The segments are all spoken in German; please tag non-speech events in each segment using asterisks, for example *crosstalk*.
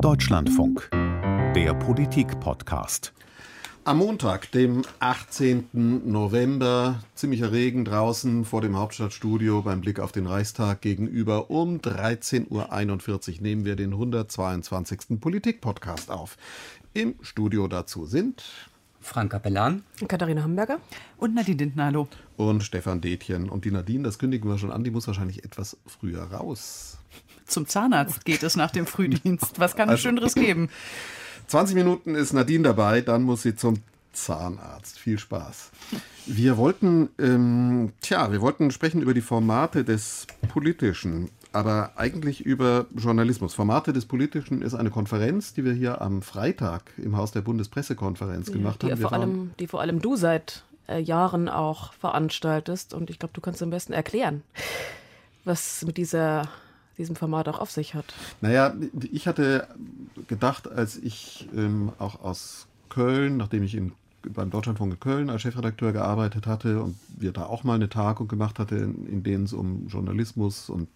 Deutschlandfunk, der Politik-Podcast. Am Montag, dem 18. November, ziemlicher Regen draußen vor dem Hauptstadtstudio beim Blick auf den Reichstag gegenüber. Um 13.41 Uhr nehmen wir den 122. Politik-Podcast auf. Im Studio dazu sind Frank Kapellan, Katharina Hamburger und Nadine Dintnalo. Und Stefan Detjen. Und die Nadine, das kündigen wir schon an, die muss wahrscheinlich etwas früher raus. Zum Zahnarzt geht es nach dem Frühdienst. Was kann es also, Schöneres geben? 20 Minuten ist Nadine dabei, dann muss sie zum Zahnarzt. Viel Spaß. Wir wollten, ähm, tja, wir wollten sprechen über die Formate des Politischen aber eigentlich über Journalismus. Formate des Politischen ist eine Konferenz, die wir hier am Freitag im Haus der Bundespressekonferenz gemacht die haben. Vor allem, die vor allem du seit äh, Jahren auch veranstaltest. Und ich glaube, du kannst am besten erklären, was mit dieser, diesem Format auch auf sich hat. Naja, ich hatte gedacht, als ich ähm, auch aus Köln, nachdem ich in beim Deutschlandfunk Köln als Chefredakteur gearbeitet hatte und wir da auch mal eine Tagung gemacht hatten, in denen es um Journalismus und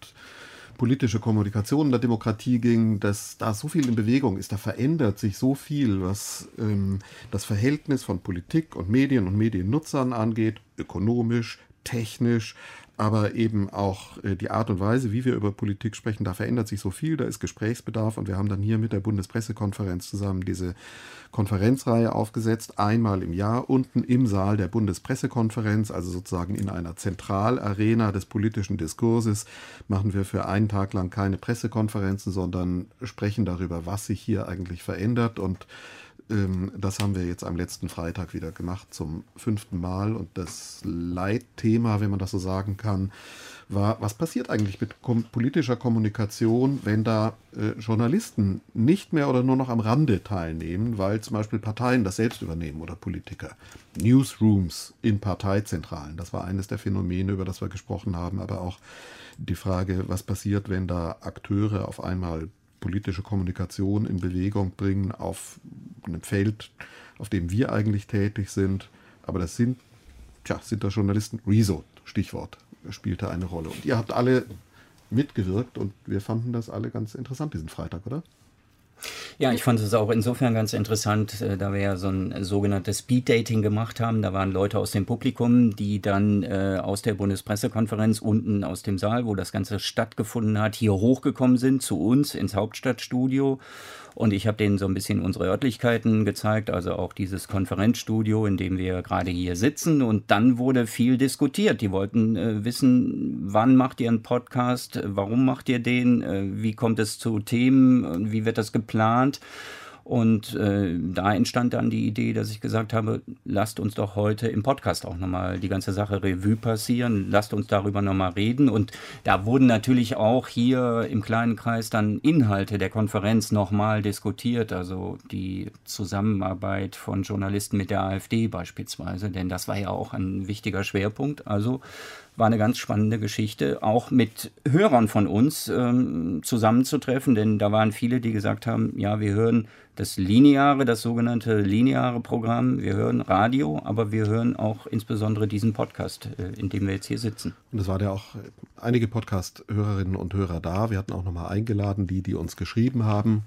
politische Kommunikation in der Demokratie ging, dass da so viel in Bewegung ist, da verändert sich so viel, was ähm, das Verhältnis von Politik und Medien und Mediennutzern angeht, ökonomisch, technisch, aber eben auch äh, die Art und Weise, wie wir über Politik sprechen, da verändert sich so viel, da ist Gesprächsbedarf. Und wir haben dann hier mit der Bundespressekonferenz zusammen diese Konferenzreihe aufgesetzt, einmal im Jahr unten im Saal der Bundespressekonferenz, also sozusagen in einer Zentralarena des politischen Diskurses, machen wir für einen Tag lang keine Pressekonferenzen, sondern sprechen darüber, was sich hier eigentlich verändert. Und das haben wir jetzt am letzten Freitag wieder gemacht zum fünften Mal. Und das Leitthema, wenn man das so sagen kann, war, was passiert eigentlich mit politischer Kommunikation, wenn da äh, Journalisten nicht mehr oder nur noch am Rande teilnehmen, weil zum Beispiel Parteien das selbst übernehmen oder Politiker. Newsrooms in Parteizentralen, das war eines der Phänomene, über das wir gesprochen haben, aber auch die Frage, was passiert, wenn da Akteure auf einmal politische Kommunikation in Bewegung bringen auf einem Feld, auf dem wir eigentlich tätig sind. Aber das sind, tja, sind da Journalisten. Rezo, Stichwort, spielte eine Rolle. Und ihr habt alle mitgewirkt und wir fanden das alle ganz interessant diesen Freitag, oder? Ja, ich fand es auch insofern ganz interessant, äh, da wir ja so ein sogenanntes Speed-Dating gemacht haben. Da waren Leute aus dem Publikum, die dann äh, aus der Bundespressekonferenz unten aus dem Saal, wo das Ganze stattgefunden hat, hier hochgekommen sind zu uns ins Hauptstadtstudio und ich habe denen so ein bisschen unsere Örtlichkeiten gezeigt, also auch dieses Konferenzstudio, in dem wir gerade hier sitzen. Und dann wurde viel diskutiert. Die wollten äh, wissen, wann macht ihr einen Podcast, warum macht ihr den, äh, wie kommt es zu Themen, wie wird das geplant. Und äh, da entstand dann die Idee, dass ich gesagt habe, lasst uns doch heute im Podcast auch nochmal die ganze Sache Revue passieren, lasst uns darüber nochmal reden. Und da wurden natürlich auch hier im kleinen Kreis dann Inhalte der Konferenz nochmal diskutiert, also die Zusammenarbeit von Journalisten mit der AfD beispielsweise, denn das war ja auch ein wichtiger Schwerpunkt. Also war eine ganz spannende Geschichte, auch mit Hörern von uns ähm, zusammenzutreffen, denn da waren viele, die gesagt haben, ja, wir hören das lineare, das sogenannte lineare Programm, wir hören Radio, aber wir hören auch insbesondere diesen Podcast, äh, in dem wir jetzt hier sitzen. Und es waren ja auch einige Podcast-Hörerinnen und Hörer da. Wir hatten auch nochmal eingeladen, die, die uns geschrieben haben.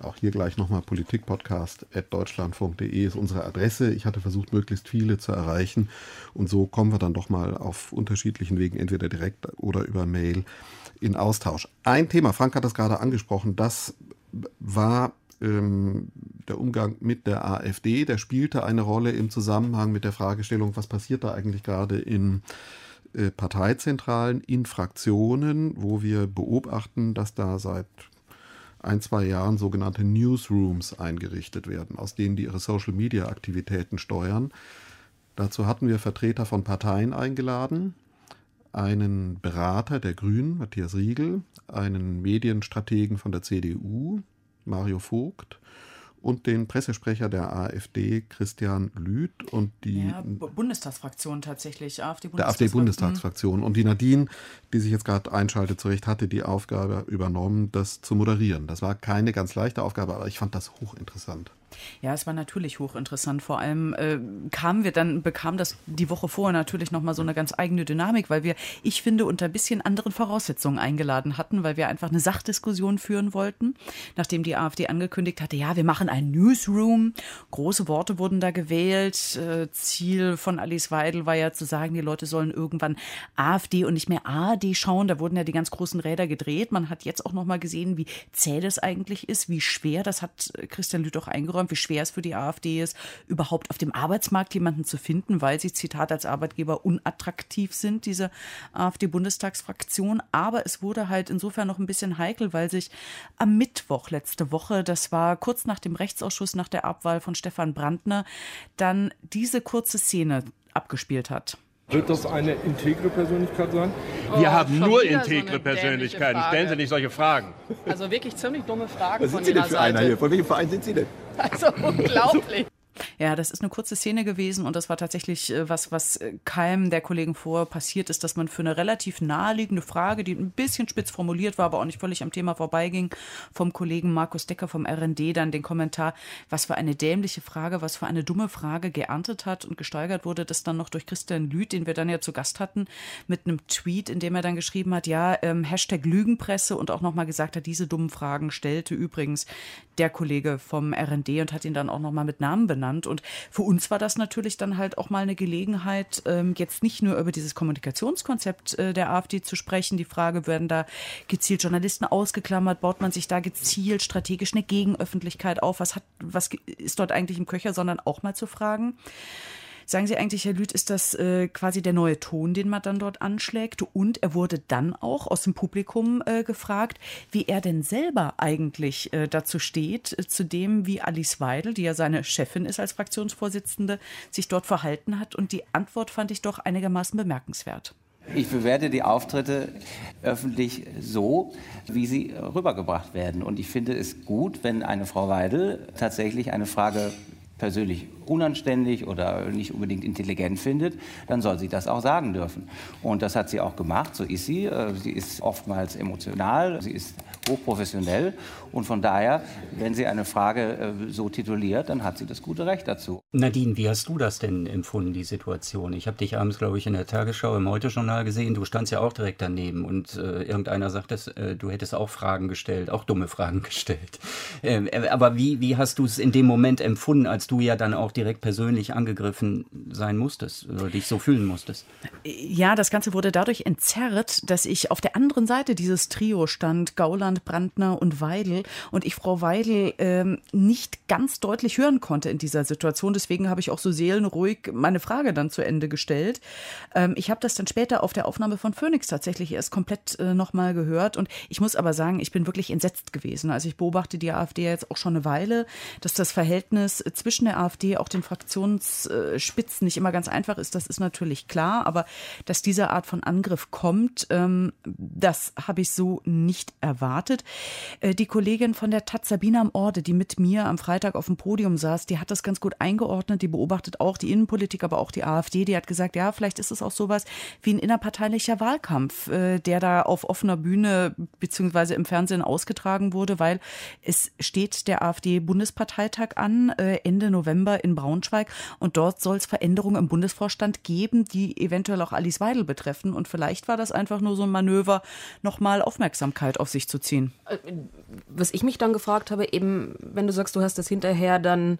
Auch hier gleich nochmal politikpodcast.deutschlandfunk.de ist unsere Adresse. Ich hatte versucht, möglichst viele zu erreichen. Und so kommen wir dann doch mal auf unterschiedlichen Wegen, entweder direkt oder über Mail, in Austausch. Ein Thema, Frank hat das gerade angesprochen, das war ähm, der Umgang mit der AfD. Der spielte eine Rolle im Zusammenhang mit der Fragestellung, was passiert da eigentlich gerade in äh, Parteizentralen, in Fraktionen, wo wir beobachten, dass da seit ein, zwei Jahren sogenannte Newsrooms eingerichtet werden, aus denen die ihre Social-Media-Aktivitäten steuern. Dazu hatten wir Vertreter von Parteien eingeladen, einen Berater der Grünen, Matthias Riegel, einen Medienstrategen von der CDU, Mario Vogt, und den Pressesprecher der AfD, Christian Lüth und die ja, Bundestagsfraktion tatsächlich, AfD der AfD-Bundestagsfraktion. Und die Nadine, die sich jetzt gerade einschaltet, zurecht hatte die Aufgabe übernommen, das zu moderieren. Das war keine ganz leichte Aufgabe, aber ich fand das hochinteressant. Ja, es war natürlich hochinteressant. Vor allem äh, kamen wir dann, bekam das die Woche vorher natürlich nochmal so eine ganz eigene Dynamik, weil wir, ich finde, unter ein bisschen anderen Voraussetzungen eingeladen hatten, weil wir einfach eine Sachdiskussion führen wollten, nachdem die AfD angekündigt hatte, ja, wir machen ein Newsroom. Große Worte wurden da gewählt. Äh, Ziel von Alice Weidel war ja zu sagen, die Leute sollen irgendwann AfD und nicht mehr AD schauen. Da wurden ja die ganz großen Räder gedreht. Man hat jetzt auch nochmal gesehen, wie zäh das eigentlich ist, wie schwer, das hat Christian Lüth auch eingeräumt aufgeräumt, wie schwer es für die AfD ist, überhaupt auf dem Arbeitsmarkt jemanden zu finden, weil sie, Zitat, als Arbeitgeber unattraktiv sind, diese AfD-Bundestagsfraktion. Aber es wurde halt insofern noch ein bisschen heikel, weil sich am Mittwoch letzte Woche, das war kurz nach dem Rechtsausschuss, nach der Abwahl von Stefan Brandner, dann diese kurze Szene abgespielt hat. Wird das eine integre Persönlichkeit sein? Wir oh, haben nur integre so Persönlichkeiten. Stellen Sie nicht solche Fragen. Also wirklich ziemlich dumme Fragen Was sind Sie denn für Seite. einer hier? Von welchem Verein sind Sie denn? Also *laughs* unglaublich. Ja, das ist eine kurze Szene gewesen und das war tatsächlich äh, was, was äh, keinem der Kollegen vor passiert ist, dass man für eine relativ naheliegende Frage, die ein bisschen spitz formuliert war, aber auch nicht völlig am Thema vorbeiging, vom Kollegen Markus Decker vom RND dann den Kommentar, was für eine dämliche Frage, was für eine dumme Frage geerntet hat und gesteigert wurde, das dann noch durch Christian Lüth, den wir dann ja zu Gast hatten, mit einem Tweet, in dem er dann geschrieben hat, ja, ähm, Hashtag Lügenpresse und auch nochmal gesagt hat, diese dummen Fragen stellte übrigens der Kollege vom RND und hat ihn dann auch nochmal mit Namen benannt. Und für uns war das natürlich dann halt auch mal eine Gelegenheit, ähm, jetzt nicht nur über dieses Kommunikationskonzept äh, der AfD zu sprechen. Die Frage, werden da gezielt Journalisten ausgeklammert? Baut man sich da gezielt strategisch eine Gegenöffentlichkeit auf? Was hat, was ist dort eigentlich im Köcher? Sondern auch mal zu fragen, Sagen Sie eigentlich, Herr Lüth, ist das äh, quasi der neue Ton, den man dann dort anschlägt? Und er wurde dann auch aus dem Publikum äh, gefragt, wie er denn selber eigentlich äh, dazu steht, äh, zu dem, wie Alice Weidel, die ja seine Chefin ist als Fraktionsvorsitzende, sich dort verhalten hat. Und die Antwort fand ich doch einigermaßen bemerkenswert. Ich bewerte die Auftritte öffentlich so, wie sie rübergebracht werden. Und ich finde es gut, wenn eine Frau Weidel tatsächlich eine Frage persönlich unanständig oder nicht unbedingt intelligent findet, dann soll sie das auch sagen dürfen. Und das hat sie auch gemacht, so ist sie. Äh, sie ist oftmals emotional, sie ist hochprofessionell und von daher, wenn sie eine Frage äh, so tituliert, dann hat sie das gute Recht dazu. Nadine, wie hast du das denn empfunden, die Situation? Ich habe dich abends, glaube ich, in der Tagesschau im Heute-Journal gesehen. Du standst ja auch direkt daneben und äh, irgendeiner sagte, äh, du hättest auch Fragen gestellt, auch dumme Fragen *laughs* gestellt. Ähm, äh, aber wie, wie hast du es in dem Moment empfunden, als du ja dann auch direkt persönlich angegriffen sein musstest oder dich so fühlen musstest. Ja, das Ganze wurde dadurch entzerrt, dass ich auf der anderen Seite dieses Trio stand, Gauland, Brandner und Weidel, und ich Frau Weidel ähm, nicht ganz deutlich hören konnte in dieser Situation. Deswegen habe ich auch so seelenruhig meine Frage dann zu Ende gestellt. Ähm, ich habe das dann später auf der Aufnahme von Phoenix tatsächlich erst komplett äh, nochmal gehört. Und ich muss aber sagen, ich bin wirklich entsetzt gewesen. Also ich beobachte die AfD jetzt auch schon eine Weile, dass das Verhältnis zwischen der AfD, auch den Fraktionsspitzen nicht immer ganz einfach ist, das ist natürlich klar. Aber dass diese Art von Angriff kommt, ähm, das habe ich so nicht erwartet. Äh, die Kollegin von der Taz Sabine am Orde, die mit mir am Freitag auf dem Podium saß, die hat das ganz gut eingeordnet. Die beobachtet auch die Innenpolitik, aber auch die AfD. Die hat gesagt, ja, vielleicht ist es auch sowas wie ein innerparteilicher Wahlkampf, äh, der da auf offener Bühne beziehungsweise im Fernsehen ausgetragen wurde, weil es steht der AfD-Bundesparteitag an, äh, Ende November in Braunschweig. Und dort soll es Veränderungen im Bundesvorstand geben, die eventuell auch Alice Weidel betreffen. Und vielleicht war das einfach nur so ein Manöver, nochmal Aufmerksamkeit auf sich zu ziehen. Äh, was ich mich dann gefragt habe, eben, wenn du sagst, du hast das hinterher dann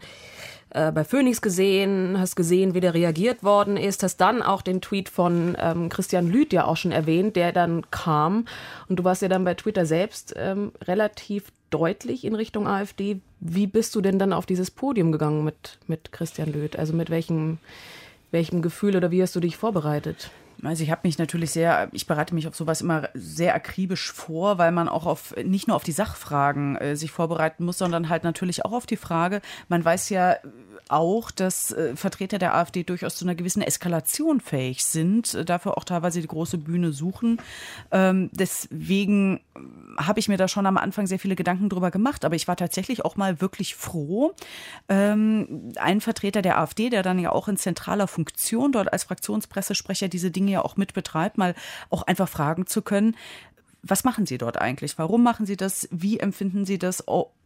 äh, bei Phoenix gesehen, hast gesehen, wie der reagiert worden ist, hast dann auch den Tweet von ähm, Christian Lüth ja auch schon erwähnt, der dann kam. Und du warst ja dann bei Twitter selbst ähm, relativ deutlich in Richtung AfD. Wie bist du denn dann auf dieses Podium gegangen mit, mit Christian Löth? Also mit welchem, welchem Gefühl oder wie hast du dich vorbereitet? Also ich habe mich natürlich sehr, ich bereite mich auf sowas immer sehr akribisch vor, weil man auch auf nicht nur auf die Sachfragen äh, sich vorbereiten muss, sondern halt natürlich auch auf die Frage, man weiß ja auch, dass äh, Vertreter der AfD durchaus zu einer gewissen Eskalation fähig sind, äh, dafür auch teilweise die große Bühne suchen. Ähm, deswegen habe ich mir da schon am Anfang sehr viele Gedanken drüber gemacht, aber ich war tatsächlich auch mal wirklich froh, ähm, ein Vertreter der AfD, der dann ja auch in zentraler Funktion dort als Fraktionspressesprecher diese Dinge ja auch mitbetreibt, mal auch einfach fragen zu können, was machen Sie dort eigentlich? Warum machen Sie das? Wie empfinden Sie das?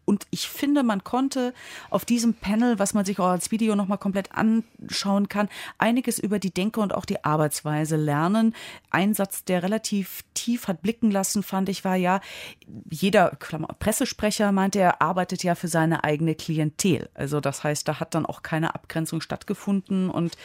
Und ich finde, man konnte auf diesem Panel, was man sich auch als Video nochmal komplett anschauen kann, einiges über die Denke und auch die Arbeitsweise lernen. Ein Satz, der relativ tief hat blicken lassen, fand ich, war ja, jeder Klammer, Pressesprecher meinte, er arbeitet ja für seine eigene Klientel. Also das heißt, da hat dann auch keine Abgrenzung stattgefunden und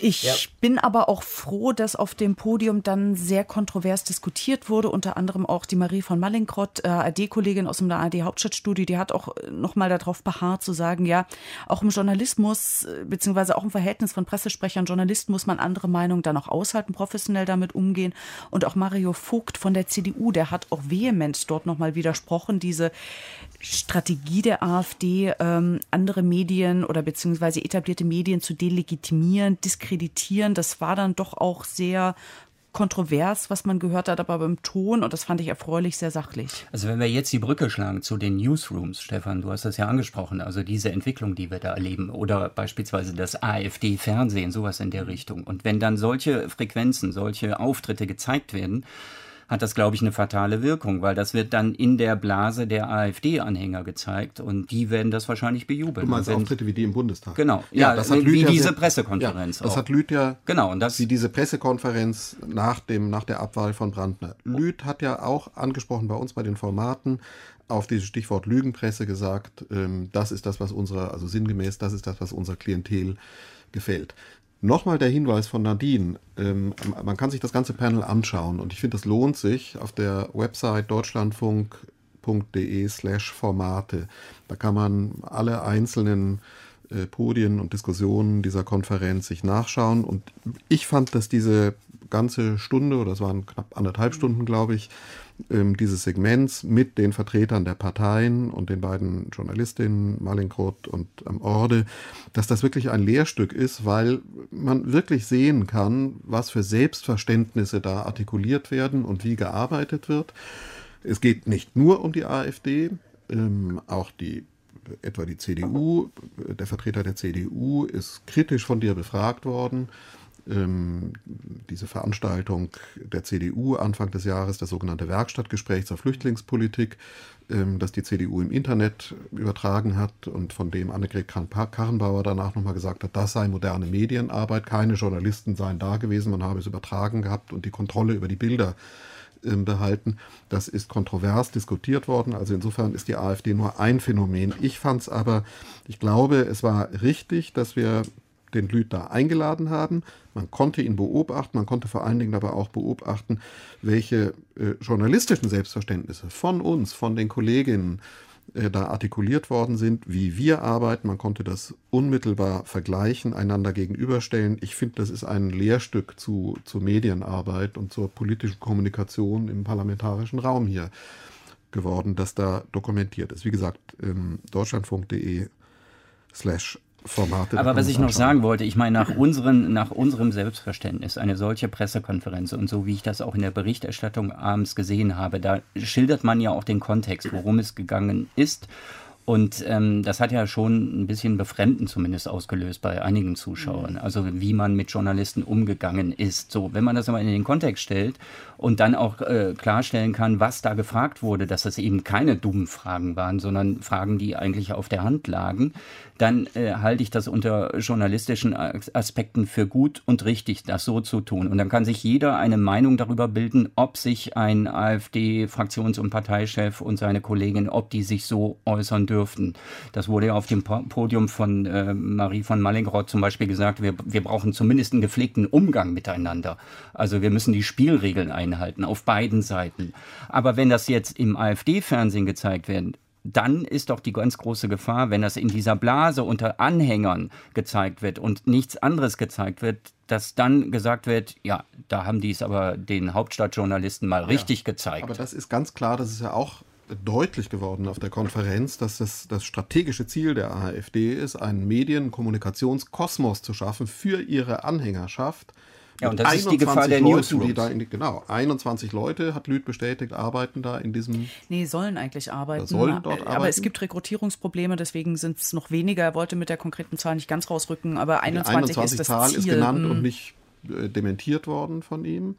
ich ja. bin aber auch froh, dass auf dem Podium dann sehr kontrovers diskutiert wurde. Unter anderem auch die Marie von Mallinckrodt, äh, AD-Kollegin aus dem AD-Hauptstadtstudio, die hat auch äh, nochmal darauf beharrt zu sagen, ja, auch im Journalismus, äh, beziehungsweise auch im Verhältnis von Pressesprechern und Journalisten muss man andere Meinungen dann auch aushalten, professionell damit umgehen. Und auch Mario Vogt von der CDU, der hat auch vehement dort nochmal widersprochen, diese Strategie der AfD, ähm, andere Medien oder beziehungsweise etablierte Medien zu delegitimieren, diskreditieren. Das war dann doch auch sehr kontrovers, was man gehört hat, aber beim Ton, und das fand ich erfreulich, sehr sachlich. Also wenn wir jetzt die Brücke schlagen zu den Newsrooms, Stefan, du hast das ja angesprochen, also diese Entwicklung, die wir da erleben, oder beispielsweise das AfD-Fernsehen, sowas in der Richtung. Und wenn dann solche Frequenzen, solche Auftritte gezeigt werden, hat das, glaube ich, eine fatale Wirkung, weil das wird dann in der Blase der AfD-Anhänger gezeigt und die werden das wahrscheinlich bejubeln. Du meinst Auftritte wie die im Bundestag? Genau, ja, ja das hat wie diese Pressekonferenz. Ja, das auch. hat Lüth ja, genau, und das, wie diese Pressekonferenz nach, dem, nach der Abwahl von Brandner. Lüth hat ja auch angesprochen bei uns bei den Formaten, auf dieses Stichwort Lügenpresse gesagt, ähm, das ist das, was unserer, also sinngemäß, das ist das, was unserer Klientel gefällt. Nochmal der Hinweis von Nadine. Ähm, man kann sich das ganze Panel anschauen und ich finde, es lohnt sich auf der Website deutschlandfunk.de slash Formate. Da kann man alle einzelnen äh, Podien und Diskussionen dieser Konferenz sich nachschauen und ich fand, dass diese ganze Stunde, oder es waren knapp anderthalb Stunden, glaube ich, ähm, dieses Segments mit den Vertretern der Parteien und den beiden Journalistinnen Malinkroth und ähm, Orde, dass das wirklich ein Lehrstück ist, weil man wirklich sehen kann, was für Selbstverständnisse da artikuliert werden und wie gearbeitet wird. Es geht nicht nur um die AfD, ähm, auch die etwa die CDU, der Vertreter der CDU ist kritisch von dir befragt worden ähm, diese Veranstaltung der CDU Anfang des Jahres, das sogenannte Werkstattgespräch zur Flüchtlingspolitik, ähm, das die CDU im Internet übertragen hat und von dem Annegret Karrenbauer danach nochmal gesagt hat, das sei moderne Medienarbeit, keine Journalisten seien da gewesen, man habe es übertragen gehabt und die Kontrolle über die Bilder ähm, behalten. Das ist kontrovers diskutiert worden. Also insofern ist die AfD nur ein Phänomen. Ich fand es aber, ich glaube, es war richtig, dass wir den Lüth da eingeladen haben. Man konnte ihn beobachten, man konnte vor allen Dingen aber auch beobachten, welche äh, journalistischen Selbstverständnisse von uns, von den Kolleginnen äh, da artikuliert worden sind, wie wir arbeiten. Man konnte das unmittelbar vergleichen, einander gegenüberstellen. Ich finde, das ist ein Lehrstück zu, zur Medienarbeit und zur politischen Kommunikation im parlamentarischen Raum hier geworden, das da dokumentiert ist. Wie gesagt, ähm, deutschlandfunk.de slash Formate. Aber was ich noch sagen wollte, ich meine, nach, unseren, nach unserem Selbstverständnis, eine solche Pressekonferenz und so wie ich das auch in der Berichterstattung abends gesehen habe, da schildert man ja auch den Kontext, worum es gegangen ist. Und ähm, das hat ja schon ein bisschen Befremden zumindest ausgelöst bei einigen Zuschauern. Mhm. Also wie man mit Journalisten umgegangen ist. So, wenn man das aber in den Kontext stellt und dann auch äh, klarstellen kann, was da gefragt wurde, dass das eben keine dummen Fragen waren, sondern Fragen, die eigentlich auf der Hand lagen, dann äh, halte ich das unter journalistischen Aspekten für gut und richtig, das so zu tun. Und dann kann sich jeder eine Meinung darüber bilden, ob sich ein AfD-Fraktions- und Parteichef und seine Kollegin, ob die sich so äußern dürften. Das wurde ja auf dem Podium von äh, Marie von Mallingroth zum Beispiel gesagt, wir, wir brauchen zumindest einen gepflegten Umgang miteinander. Also wir müssen die Spielregeln einhalten auf beiden Seiten. Aber wenn das jetzt im AfD-Fernsehen gezeigt wird, dann ist doch die ganz große Gefahr, wenn das in dieser Blase unter Anhängern gezeigt wird und nichts anderes gezeigt wird, dass dann gesagt wird, ja, da haben die es aber den Hauptstadtjournalisten mal richtig ja, gezeigt. Aber das ist ganz klar, das ist ja auch deutlich geworden auf der Konferenz, dass das, das strategische Ziel der AfD ist, einen Medien-Kommunikationskosmos zu schaffen für ihre Anhängerschaft ja, und das ist die Gefahr der Leuten, die da in, Genau, 21 Leute, hat Lüth bestätigt, arbeiten da in diesem... Nee, sollen eigentlich arbeiten. Sollen dort arbeiten. Aber es gibt Rekrutierungsprobleme, deswegen sind es noch weniger. Er wollte mit der konkreten Zahl nicht ganz rausrücken, aber 21, die 21 ist das Zahl Ziel. ist genannt und hm. nicht äh, dementiert worden von ihm.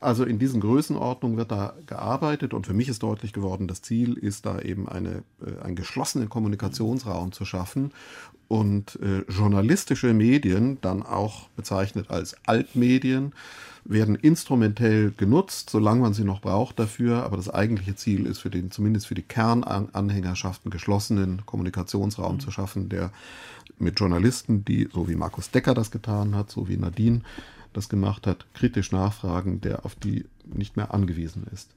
Also in diesen Größenordnungen wird da gearbeitet und für mich ist deutlich geworden, das Ziel ist da eben eine, äh, einen geschlossenen Kommunikationsraum zu schaffen und äh, journalistische Medien, dann auch bezeichnet als Altmedien, werden instrumentell genutzt, solange man sie noch braucht dafür. Aber das eigentliche Ziel ist für den, zumindest für die Kernanhängerschaften, geschlossenen Kommunikationsraum mhm. zu schaffen, der mit Journalisten, die, so wie Markus Decker das getan hat, so wie Nadine das gemacht hat, kritisch nachfragen, der auf die nicht mehr angewiesen ist.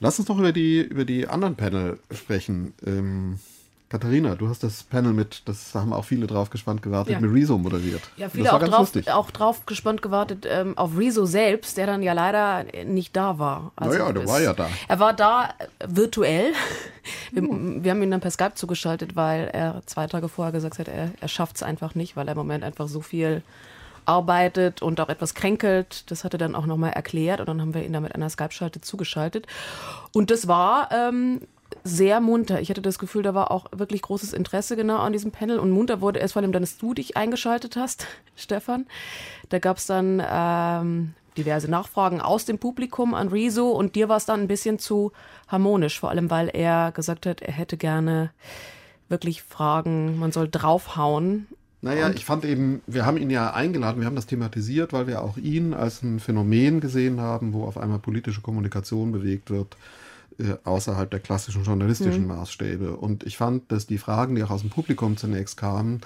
Lass uns noch über die, über die anderen Panel sprechen. Ähm, Katharina, du hast das Panel mit, das haben auch viele drauf gespannt gewartet, ja. mit Rezo moderiert. Ja, viele auch drauf, auch drauf gespannt gewartet ähm, auf Rezo selbst, der dann ja leider nicht da war. Also naja, der war ja da. Er war da äh, virtuell. *laughs* Wir, wir, haben ihn dann per Skype zugeschaltet, weil er zwei Tage vorher gesagt hat, er, er schafft es einfach nicht, weil er im Moment einfach so viel arbeitet und auch etwas kränkelt. Das hat er dann auch nochmal erklärt und dann haben wir ihn da mit einer Skype-Schalte zugeschaltet. Und das war ähm, sehr munter. Ich hatte das Gefühl, da war auch wirklich großes Interesse genau an diesem Panel. Und munter wurde es vor allem dann, dass du dich eingeschaltet hast, *laughs* Stefan. Da gab es dann ähm, diverse Nachfragen aus dem Publikum an Rezo und dir war es dann ein bisschen zu harmonisch, vor allem weil er gesagt hat, er hätte gerne wirklich Fragen, man soll draufhauen. Naja, und ich fand eben, wir haben ihn ja eingeladen, wir haben das thematisiert, weil wir auch ihn als ein Phänomen gesehen haben, wo auf einmal politische Kommunikation bewegt wird äh, außerhalb der klassischen journalistischen mhm. Maßstäbe. Und ich fand, dass die Fragen, die auch aus dem Publikum zunächst kamen,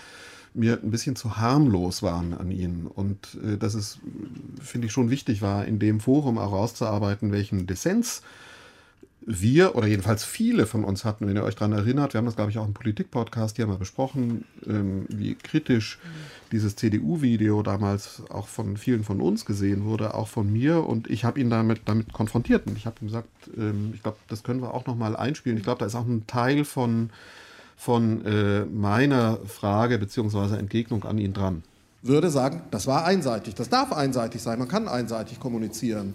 mir ein bisschen zu harmlos waren an ihn. Und äh, dass es, finde ich, schon wichtig war, in dem Forum auch rauszuarbeiten, welchen Dissens wir oder jedenfalls viele von uns hatten, wenn ihr euch daran erinnert, wir haben das, glaube ich, auch im Politik-Podcast hier mal besprochen, ähm, wie kritisch dieses CDU-Video damals auch von vielen von uns gesehen wurde, auch von mir. Und ich habe ihn damit, damit konfrontiert. Und ich habe ihm gesagt, ähm, ich glaube, das können wir auch nochmal einspielen. Ich glaube, da ist auch ein Teil von, von äh, meiner Frage bzw. Entgegnung an ihn dran. Würde sagen, das war einseitig. Das darf einseitig sein. Man kann einseitig kommunizieren.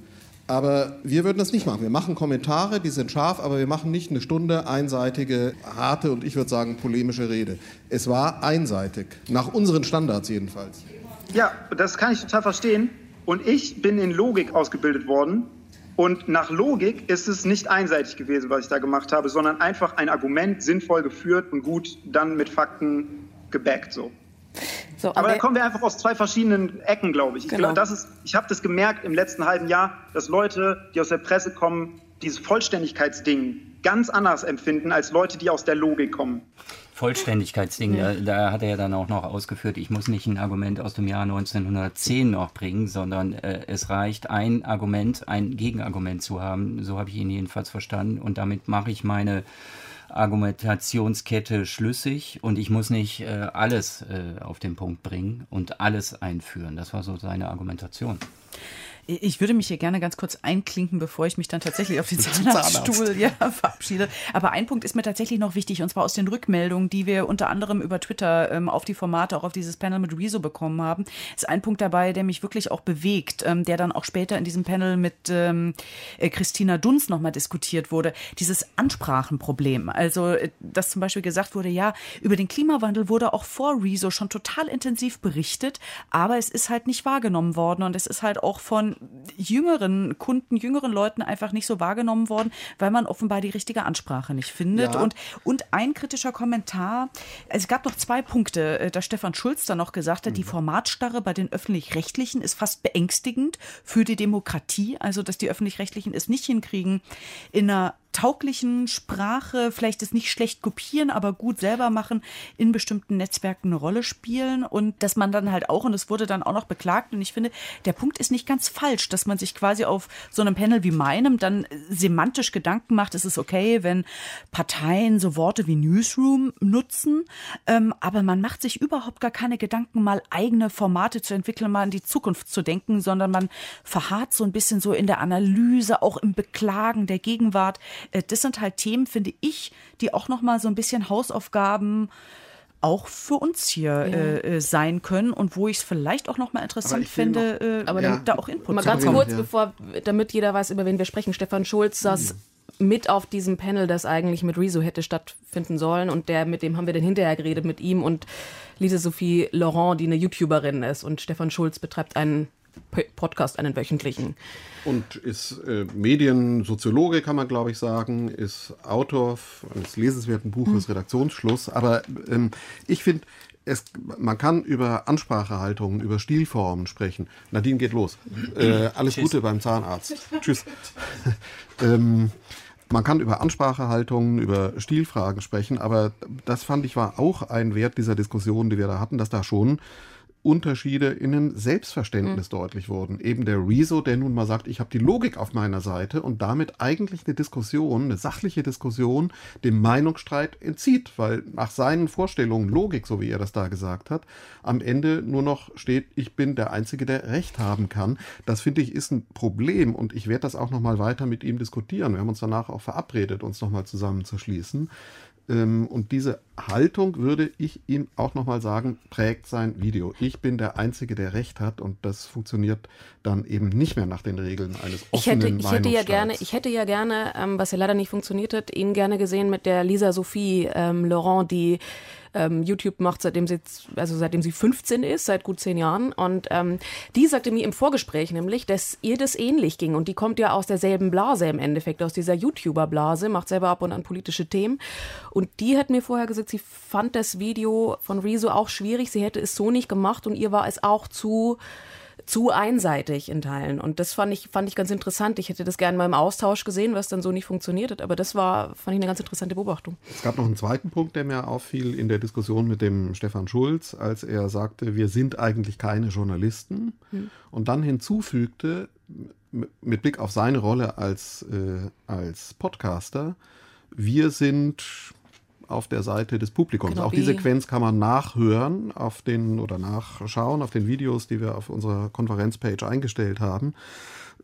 Aber wir würden das nicht machen. Wir machen Kommentare, die sind scharf, aber wir machen nicht eine Stunde einseitige, harte und ich würde sagen polemische Rede. Es war einseitig, nach unseren Standards jedenfalls. Ja, das kann ich total verstehen. Und ich bin in Logik ausgebildet worden. Und nach Logik ist es nicht einseitig gewesen, was ich da gemacht habe, sondern einfach ein Argument sinnvoll geführt und gut dann mit Fakten gebackt so. So, aber da kommen wir einfach aus zwei verschiedenen Ecken, glaube ich. Ich, genau. glaub, ich habe das gemerkt im letzten halben Jahr, dass Leute, die aus der Presse kommen, dieses Vollständigkeitsding ganz anders empfinden als Leute, die aus der Logik kommen. Vollständigkeitsding, ja. da, da, hat er ja dann auch noch ausgeführt, ich muss nicht ein Argument aus dem Jahr 1910 noch bringen, sondern äh, es reicht ein Argument, ein Gegenargument zu haben. So habe ich ihn jedenfalls verstanden und damit mache ich meine Argumentationskette schlüssig und ich muss nicht äh, alles äh, auf den Punkt bringen und alles einführen. Das war so seine Argumentation. Ich würde mich hier gerne ganz kurz einklinken, bevor ich mich dann tatsächlich auf den *laughs* Zahnarztstuhl ja, *laughs* verabschiede. Aber ein Punkt ist mir tatsächlich noch wichtig, und zwar aus den Rückmeldungen, die wir unter anderem über Twitter ähm, auf die Formate, auch auf dieses Panel mit Rezo bekommen haben. Ist ein Punkt dabei, der mich wirklich auch bewegt, ähm, der dann auch später in diesem Panel mit ähm, äh, Christina Dunz nochmal diskutiert wurde. Dieses Ansprachenproblem. Also, äh, dass zum Beispiel gesagt wurde, ja, über den Klimawandel wurde auch vor Rezo schon total intensiv berichtet, aber es ist halt nicht wahrgenommen worden und es ist halt auch von jüngeren Kunden, jüngeren Leuten einfach nicht so wahrgenommen worden, weil man offenbar die richtige Ansprache nicht findet. Ja. Und, und ein kritischer Kommentar, es gab noch zwei Punkte, äh, da Stefan Schulz dann noch gesagt hat, mhm. die Formatstarre bei den öffentlich-rechtlichen ist fast beängstigend für die Demokratie, also dass die öffentlich-rechtlichen es nicht hinkriegen, in einer tauglichen Sprache, vielleicht es nicht schlecht kopieren, aber gut selber machen, in bestimmten Netzwerken eine Rolle spielen und dass man dann halt auch, und es wurde dann auch noch beklagt, und ich finde, der Punkt ist nicht ganz falsch, dass man sich quasi auf so einem Panel wie meinem dann semantisch Gedanken macht, es ist okay, wenn Parteien so Worte wie Newsroom nutzen, ähm, aber man macht sich überhaupt gar keine Gedanken, mal eigene Formate zu entwickeln, mal in die Zukunft zu denken, sondern man verharrt so ein bisschen so in der Analyse, auch im Beklagen der Gegenwart. Äh, das sind halt Themen, finde ich, die auch noch mal so ein bisschen Hausaufgaben auch für uns hier ja. äh, sein können und wo ich es vielleicht auch noch mal interessant finde, noch, äh, aber ja. da auch Input mal ganz kurz, ja. bevor, damit jeder weiß, über wen wir sprechen. Stefan Schulz saß mhm. mit auf diesem Panel, das eigentlich mit Rezo hätte stattfinden sollen und der mit dem haben wir dann hinterher geredet mit ihm und Lise Sophie Laurent, die eine YouTuberin ist und Stefan Schulz betreibt einen Podcast, einen wöchentlichen. Und ist äh, Mediensoziologe, kann man glaube ich sagen, ist Autor eines lesenswerten Buches, hm. Redaktionsschluss. Aber ähm, ich finde, es, man kann über Ansprachehaltungen, über Stilformen sprechen. Nadine geht los. Äh, alles Tschüss. Gute beim Zahnarzt. Tschüss. *laughs* ähm, man kann über Ansprachehaltungen, über Stilfragen sprechen, aber das fand ich war auch ein Wert dieser Diskussion, die wir da hatten, dass da schon Unterschiede in dem Selbstverständnis mhm. deutlich wurden. Eben der Rezo, der nun mal sagt, ich habe die Logik auf meiner Seite und damit eigentlich eine Diskussion, eine sachliche Diskussion dem Meinungsstreit entzieht, weil nach seinen Vorstellungen Logik, so wie er das da gesagt hat, am Ende nur noch steht, ich bin der Einzige, der Recht haben kann. Das finde ich ist ein Problem und ich werde das auch noch mal weiter mit ihm diskutieren. Wir haben uns danach auch verabredet, uns noch mal zusammenzuschließen. Ähm, und diese Haltung, würde ich ihm auch nochmal sagen, prägt sein Video. Ich bin der Einzige, der Recht hat und das funktioniert dann eben nicht mehr nach den Regeln eines offenen ich hätte, ich hätte ja gerne, Ich hätte ja gerne, ähm, was ja leider nicht funktioniert hat, ihn gerne gesehen mit der Lisa Sophie ähm, Laurent, die ähm, YouTube macht, seitdem sie also seitdem sie 15 ist, seit gut zehn Jahren. Und ähm, die sagte mir im Vorgespräch nämlich, dass ihr das ähnlich ging. Und die kommt ja aus derselben Blase im Endeffekt, aus dieser YouTuber-Blase, macht selber ab und an politische Themen. Und die hat mir vorher gesagt, sie fand das Video von Rezo auch schwierig. Sie hätte es so nicht gemacht und ihr war es auch zu zu einseitig in Teilen. Und das fand ich, fand ich ganz interessant. Ich hätte das gerne mal im Austausch gesehen, was dann so nicht funktioniert hat. Aber das war, fand ich eine ganz interessante Beobachtung. Es gab noch einen zweiten Punkt, der mir auffiel in der Diskussion mit dem Stefan Schulz, als er sagte, wir sind eigentlich keine Journalisten. Hm. Und dann hinzufügte, mit Blick auf seine Rolle als, äh, als Podcaster, wir sind auf der Seite des Publikums. Genau, Auch die Sequenz kann man nachhören auf den oder nachschauen auf den Videos, die wir auf unserer Konferenzpage eingestellt haben.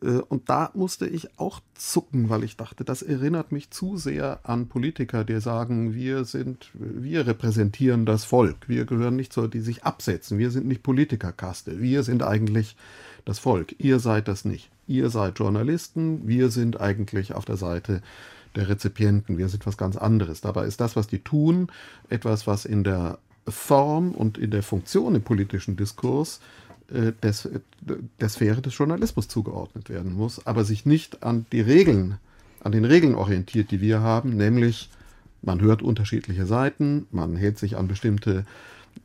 Äh, und da musste ich auch zucken, weil ich dachte, das erinnert mich zu sehr an Politiker, die sagen, wir sind, wir repräsentieren das Volk. Wir gehören nicht zu, die sich absetzen. Wir sind nicht Politikerkaste. Wir sind eigentlich das Volk. Ihr seid das nicht. Ihr seid Journalisten. Wir sind eigentlich auf der Seite der Rezipienten. Wir sind was ganz anderes. Dabei ist das, was die tun, etwas, was in der Form und in der Funktion im politischen Diskurs äh, des, der Sphäre des Journalismus zugeordnet werden muss, aber sich nicht an die Regeln, an den Regeln orientiert, die wir haben, nämlich man hört unterschiedliche Seiten, man hält sich an bestimmte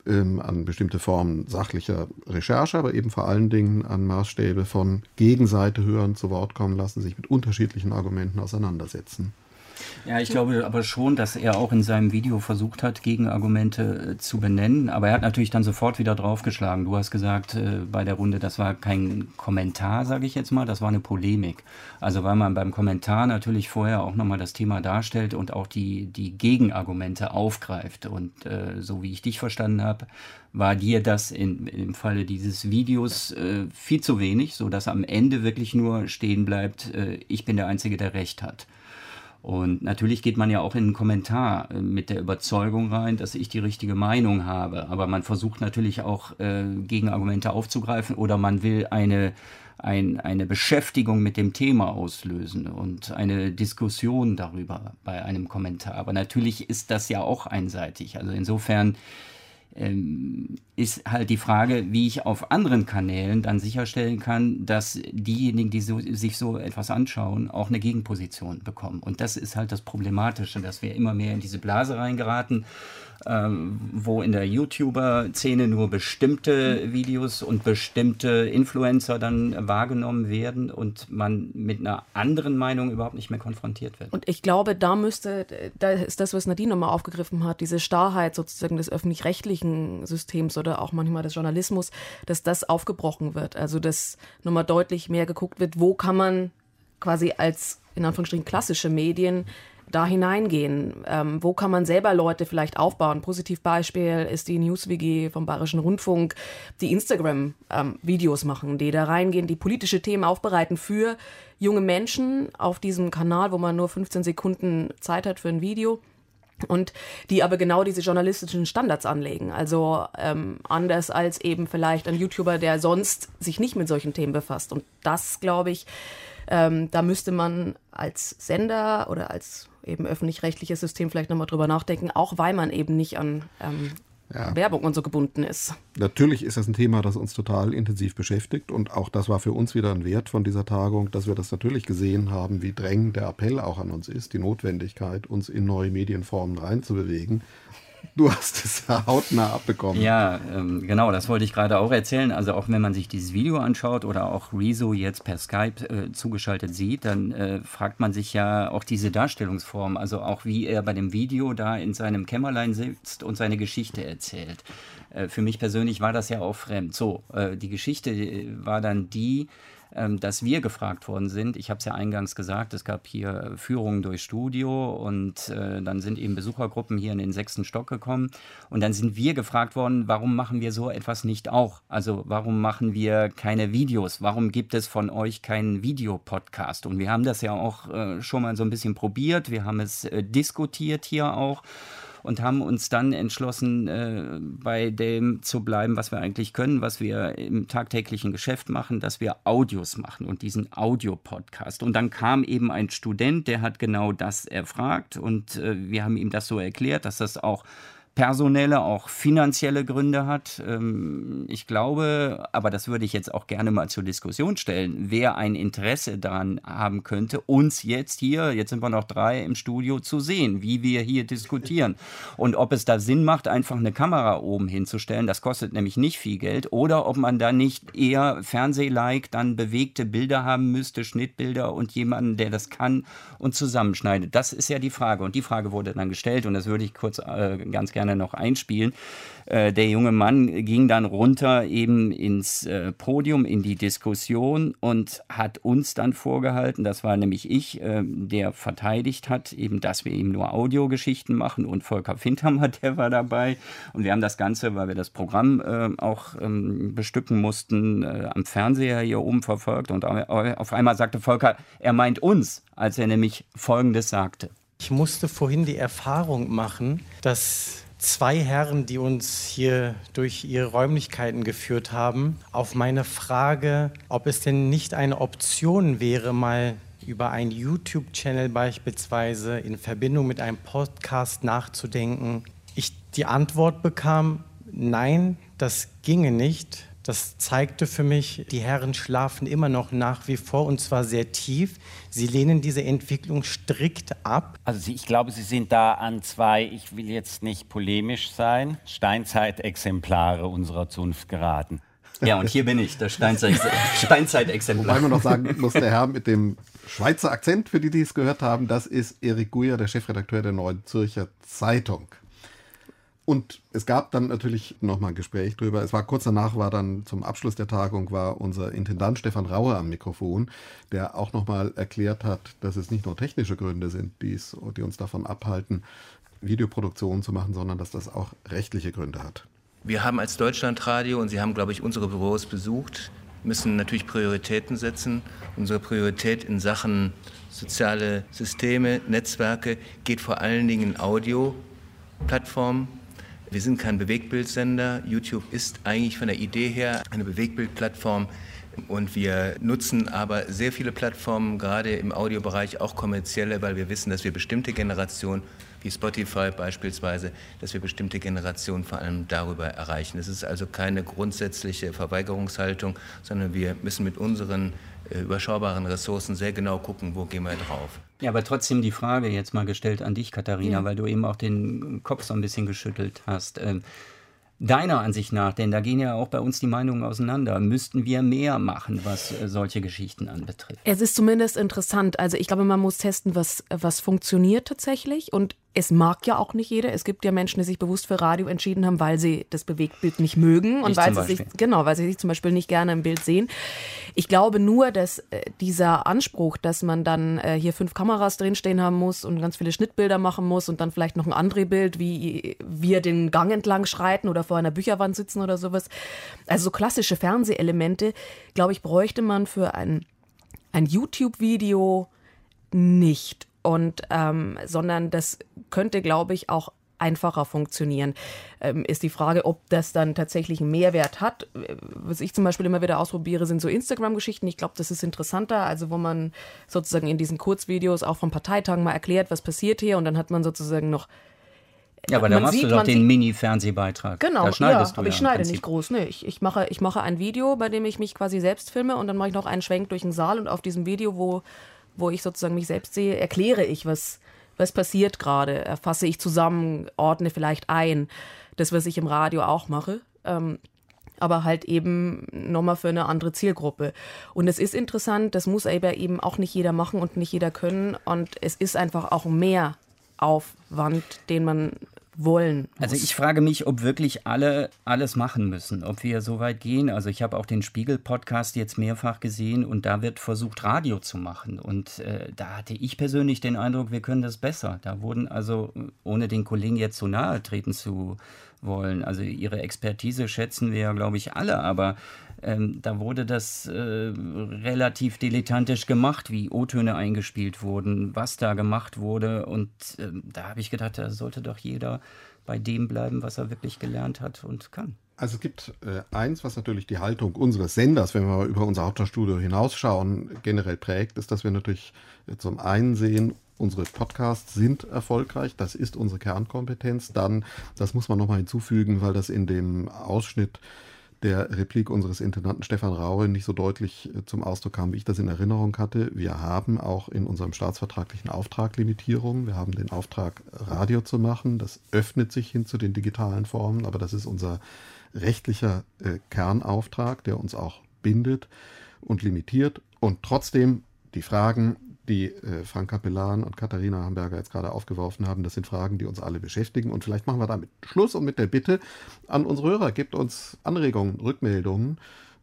ähm, an bestimmte Formen sachlicher Recherche, aber eben vor allen Dingen an Maßstäbe von Gegenseite hören, zu Wort kommen lassen, sich mit unterschiedlichen Argumenten auseinandersetzen. Ja, ich glaube aber schon, dass er auch in seinem Video versucht hat, Gegenargumente äh, zu benennen. Aber er hat natürlich dann sofort wieder draufgeschlagen. Du hast gesagt äh, bei der Runde, das war kein Kommentar, sage ich jetzt mal, das war eine Polemik. Also weil man beim Kommentar natürlich vorher auch nochmal das Thema darstellt und auch die, die Gegenargumente aufgreift. Und äh, so wie ich dich verstanden habe, war dir das in, im Falle dieses Videos äh, viel zu wenig, sodass am Ende wirklich nur stehen bleibt, äh, ich bin der Einzige, der Recht hat. Und natürlich geht man ja auch in einen Kommentar äh, mit der Überzeugung rein, dass ich die richtige Meinung habe. Aber man versucht natürlich auch äh, Gegenargumente aufzugreifen oder man will eine, ein, eine Beschäftigung mit dem Thema auslösen und eine Diskussion darüber bei einem Kommentar. Aber natürlich ist das ja auch einseitig. Also insofern ist halt die Frage, wie ich auf anderen Kanälen dann sicherstellen kann, dass diejenigen, die so, sich so etwas anschauen, auch eine Gegenposition bekommen. Und das ist halt das Problematische, dass wir immer mehr in diese Blase reingeraten ähm, wo in der YouTuber-Szene nur bestimmte Videos und bestimmte Influencer dann wahrgenommen werden und man mit einer anderen Meinung überhaupt nicht mehr konfrontiert wird. Und ich glaube, da müsste, da ist das, was Nadine nochmal aufgegriffen hat, diese Starrheit sozusagen des öffentlich-rechtlichen Systems oder auch manchmal des Journalismus, dass das aufgebrochen wird. Also, dass nochmal deutlich mehr geguckt wird, wo kann man quasi als in Anführungsstrichen klassische Medien da hineingehen? Ähm, wo kann man selber Leute vielleicht aufbauen? Positivbeispiel ist die News-WG vom Bayerischen Rundfunk, die Instagram-Videos ähm, machen, die da reingehen, die politische Themen aufbereiten für junge Menschen auf diesem Kanal, wo man nur 15 Sekunden Zeit hat für ein Video und die aber genau diese journalistischen Standards anlegen. Also ähm, anders als eben vielleicht ein YouTuber, der sonst sich nicht mit solchen Themen befasst. Und das, glaube ich, ähm, da müsste man als Sender oder als eben öffentlich-rechtliches System vielleicht nochmal drüber nachdenken, auch weil man eben nicht an ähm, ja. Werbung und so gebunden ist. Natürlich ist das ein Thema, das uns total intensiv beschäftigt und auch das war für uns wieder ein Wert von dieser Tagung, dass wir das natürlich gesehen haben, wie drängend der Appell auch an uns ist, die Notwendigkeit, uns in neue Medienformen reinzubewegen. Du hast es hautnah abbekommen. Ja, ähm, genau, das wollte ich gerade auch erzählen. Also auch wenn man sich dieses Video anschaut oder auch Rezo jetzt per Skype äh, zugeschaltet sieht, dann äh, fragt man sich ja auch diese Darstellungsform, also auch wie er bei dem Video da in seinem Kämmerlein sitzt und seine Geschichte erzählt. Äh, für mich persönlich war das ja auch fremd. So, äh, die Geschichte äh, war dann die, dass wir gefragt worden sind. Ich habe es ja eingangs gesagt, es gab hier Führungen durch Studio und äh, dann sind eben Besuchergruppen hier in den sechsten Stock gekommen und dann sind wir gefragt worden, warum machen wir so etwas nicht auch? Also warum machen wir keine Videos? Warum gibt es von euch keinen Videopodcast? Und wir haben das ja auch äh, schon mal so ein bisschen probiert, wir haben es äh, diskutiert hier auch und haben uns dann entschlossen, äh, bei dem zu bleiben, was wir eigentlich können, was wir im tagtäglichen Geschäft machen, dass wir Audios machen und diesen Audio-Podcast. Und dann kam eben ein Student, der hat genau das erfragt und äh, wir haben ihm das so erklärt, dass das auch personelle, auch finanzielle Gründe hat. Ähm, ich glaube, aber das würde ich jetzt auch gerne mal zur Diskussion stellen, wer ein Interesse daran haben könnte, uns jetzt hier, jetzt sind wir noch drei im Studio, zu sehen, wie wir hier diskutieren. Und ob es da Sinn macht, einfach eine Kamera oben hinzustellen, das kostet nämlich nicht viel Geld, oder ob man da nicht eher Fernseh-like dann bewegte Bilder haben müsste, Schnittbilder und jemanden, der das kann und zusammenschneidet. Das ist ja die Frage. Und die Frage wurde dann gestellt und das würde ich kurz äh, ganz gerne gerne noch einspielen. Äh, der junge Mann ging dann runter eben ins äh, Podium, in die Diskussion und hat uns dann vorgehalten, das war nämlich ich, äh, der verteidigt hat, eben, dass wir eben nur Audiogeschichten machen und Volker Findhammer, *laughs* der war dabei. Und wir haben das Ganze, weil wir das Programm auch ähm, bestücken mussten, am Fernseher hier oben verfolgt. Und auf einmal sagte Volker, er meint uns, als er nämlich Folgendes sagte. Ich musste vorhin die Erfahrung machen, dass zwei Herren, die uns hier durch ihre Räumlichkeiten geführt haben, auf meine Frage, ob es denn nicht eine Option wäre, mal über einen YouTube-Channel beispielsweise in Verbindung mit einem Podcast nachzudenken, ich die Antwort bekam, nein, das ginge nicht das zeigte für mich, die Herren schlafen immer noch nach wie vor und zwar sehr tief. Sie lehnen diese Entwicklung strikt ab. Also ich glaube, Sie sind da an zwei, ich will jetzt nicht polemisch sein, Steinzeitexemplare unserer Zunft geraten. Ja, und hier bin ich, das Steinzeitexemplar. Wobei man noch sagen muss, der Herr mit dem Schweizer Akzent, für die, die es gehört haben, das ist Erik Guyer, der Chefredakteur der Neuen Zürcher Zeitung. Und es gab dann natürlich nochmal ein Gespräch drüber. Es war kurz danach, war dann zum Abschluss der Tagung, war unser Intendant Stefan Rauer am Mikrofon, der auch nochmal erklärt hat, dass es nicht nur technische Gründe sind, die's, die uns davon abhalten, Videoproduktionen zu machen, sondern dass das auch rechtliche Gründe hat. Wir haben als Deutschlandradio, und Sie haben, glaube ich, unsere Büros besucht, müssen natürlich Prioritäten setzen. Unsere Priorität in Sachen soziale Systeme, Netzwerke geht vor allen Dingen in Audio-Plattformen wir sind kein Bewegtbildsender. YouTube ist eigentlich von der Idee her eine Bewegtbildplattform. Und wir nutzen aber sehr viele Plattformen, gerade im Audiobereich, auch kommerzielle, weil wir wissen, dass wir bestimmte Generationen, wie Spotify beispielsweise, dass wir bestimmte Generationen vor allem darüber erreichen. Es ist also keine grundsätzliche Verweigerungshaltung, sondern wir müssen mit unseren überschaubaren Ressourcen sehr genau gucken, wo gehen wir drauf. Ja, aber trotzdem die Frage jetzt mal gestellt an dich, Katharina, ja. weil du eben auch den Kopf so ein bisschen geschüttelt hast. Ähm, deiner Ansicht nach, denn da gehen ja auch bei uns die Meinungen auseinander, müssten wir mehr machen, was äh, solche Geschichten anbetrifft? Es ist zumindest interessant. Also ich glaube, man muss testen, was, was funktioniert tatsächlich. Und es mag ja auch nicht jeder. Es gibt ja Menschen, die sich bewusst für Radio entschieden haben, weil sie das Bewegtbild nicht mögen und ich weil sie sich genau, weil sie sich zum Beispiel nicht gerne im Bild sehen. Ich glaube nur, dass äh, dieser Anspruch, dass man dann äh, hier fünf Kameras drinstehen haben muss und ganz viele Schnittbilder machen muss und dann vielleicht noch ein anderes Bild, wie wir den Gang entlang schreiten oder vor einer Bücherwand sitzen oder sowas. Also so klassische Fernsehelemente, glaube ich, bräuchte man für ein ein YouTube-Video nicht und ähm, sondern das könnte, glaube ich, auch einfacher funktionieren. Ähm, ist die Frage, ob das dann tatsächlich einen Mehrwert hat. Was ich zum Beispiel immer wieder ausprobiere, sind so Instagram-Geschichten. Ich glaube, das ist interessanter, also wo man sozusagen in diesen Kurzvideos auch von Parteitagen mal erklärt, was passiert hier und dann hat man sozusagen noch Ja, aber da machst sieht, du doch den Mini-Fernsehbeitrag. Genau, da schneidest ja, aber ich schneide nicht groß. Nee, ich, ich, mache, ich mache ein Video, bei dem ich mich quasi selbst filme und dann mache ich noch einen Schwenk durch den Saal und auf diesem Video, wo, wo ich sozusagen mich selbst sehe, erkläre ich, was, was passiert gerade, erfasse ich zusammen, ordne vielleicht ein. Das, was ich im Radio auch mache. Ähm, aber halt eben nochmal für eine andere Zielgruppe. Und es ist interessant, das muss aber eben auch nicht jeder machen und nicht jeder können. Und es ist einfach auch mehr Aufwand, den man wollen. Muss. Also ich frage mich, ob wirklich alle alles machen müssen, ob wir so weit gehen. Also ich habe auch den Spiegel-Podcast jetzt mehrfach gesehen und da wird versucht, Radio zu machen. Und äh, da hatte ich persönlich den Eindruck, wir können das besser. Da wurden also, ohne den Kollegen jetzt so nahe treten zu wollen, also ihre Expertise schätzen wir ja, glaube ich, alle, aber ähm, da wurde das äh, relativ dilettantisch gemacht, wie O-Töne eingespielt wurden, was da gemacht wurde. Und äh, da habe ich gedacht, da sollte doch jeder bei dem bleiben, was er wirklich gelernt hat und kann. Also es gibt äh, eins, was natürlich die Haltung unseres Senders, wenn wir über unser Hauptstadtstudio hinausschauen, generell prägt, ist, dass wir natürlich zum einen sehen, unsere Podcasts sind erfolgreich, das ist unsere Kernkompetenz. Dann, das muss man nochmal hinzufügen, weil das in dem Ausschnitt der Replik unseres Intendanten Stefan Raue nicht so deutlich äh, zum Ausdruck kam, wie ich das in Erinnerung hatte. Wir haben auch in unserem staatsvertraglichen Auftrag Limitierungen. Wir haben den Auftrag, Radio zu machen. Das öffnet sich hin zu den digitalen Formen, aber das ist unser rechtlicher äh, Kernauftrag, der uns auch bindet und limitiert. Und trotzdem die Fragen, die äh, Frank Kapellan und Katharina Hamburger jetzt gerade aufgeworfen haben, das sind Fragen, die uns alle beschäftigen. Und vielleicht machen wir damit Schluss und mit der Bitte an unsere Hörer, gebt uns Anregungen, Rückmeldungen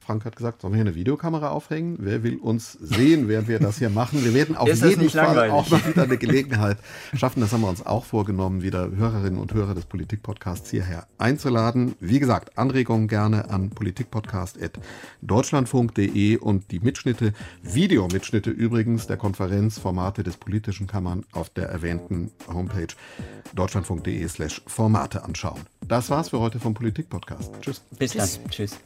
Frank hat gesagt, sollen wir hier eine Videokamera aufhängen? Wer will uns sehen, während wir das hier machen? Wir werden auf jeden Fall langweilig? auch mal wieder eine Gelegenheit schaffen. Das haben wir uns auch vorgenommen, wieder Hörerinnen und Hörer des Politikpodcasts hierher einzuladen. Wie gesagt, Anregungen gerne an politikpodcast.deutschlandfunk.de und die Mitschnitte, Videomitschnitte übrigens der Konferenzformate des Politischen kann man auf der erwähnten Homepage deutschlandfunk.de slash Formate anschauen. Das war's für heute vom Politikpodcast. Tschüss. Bis dann. Tschüss.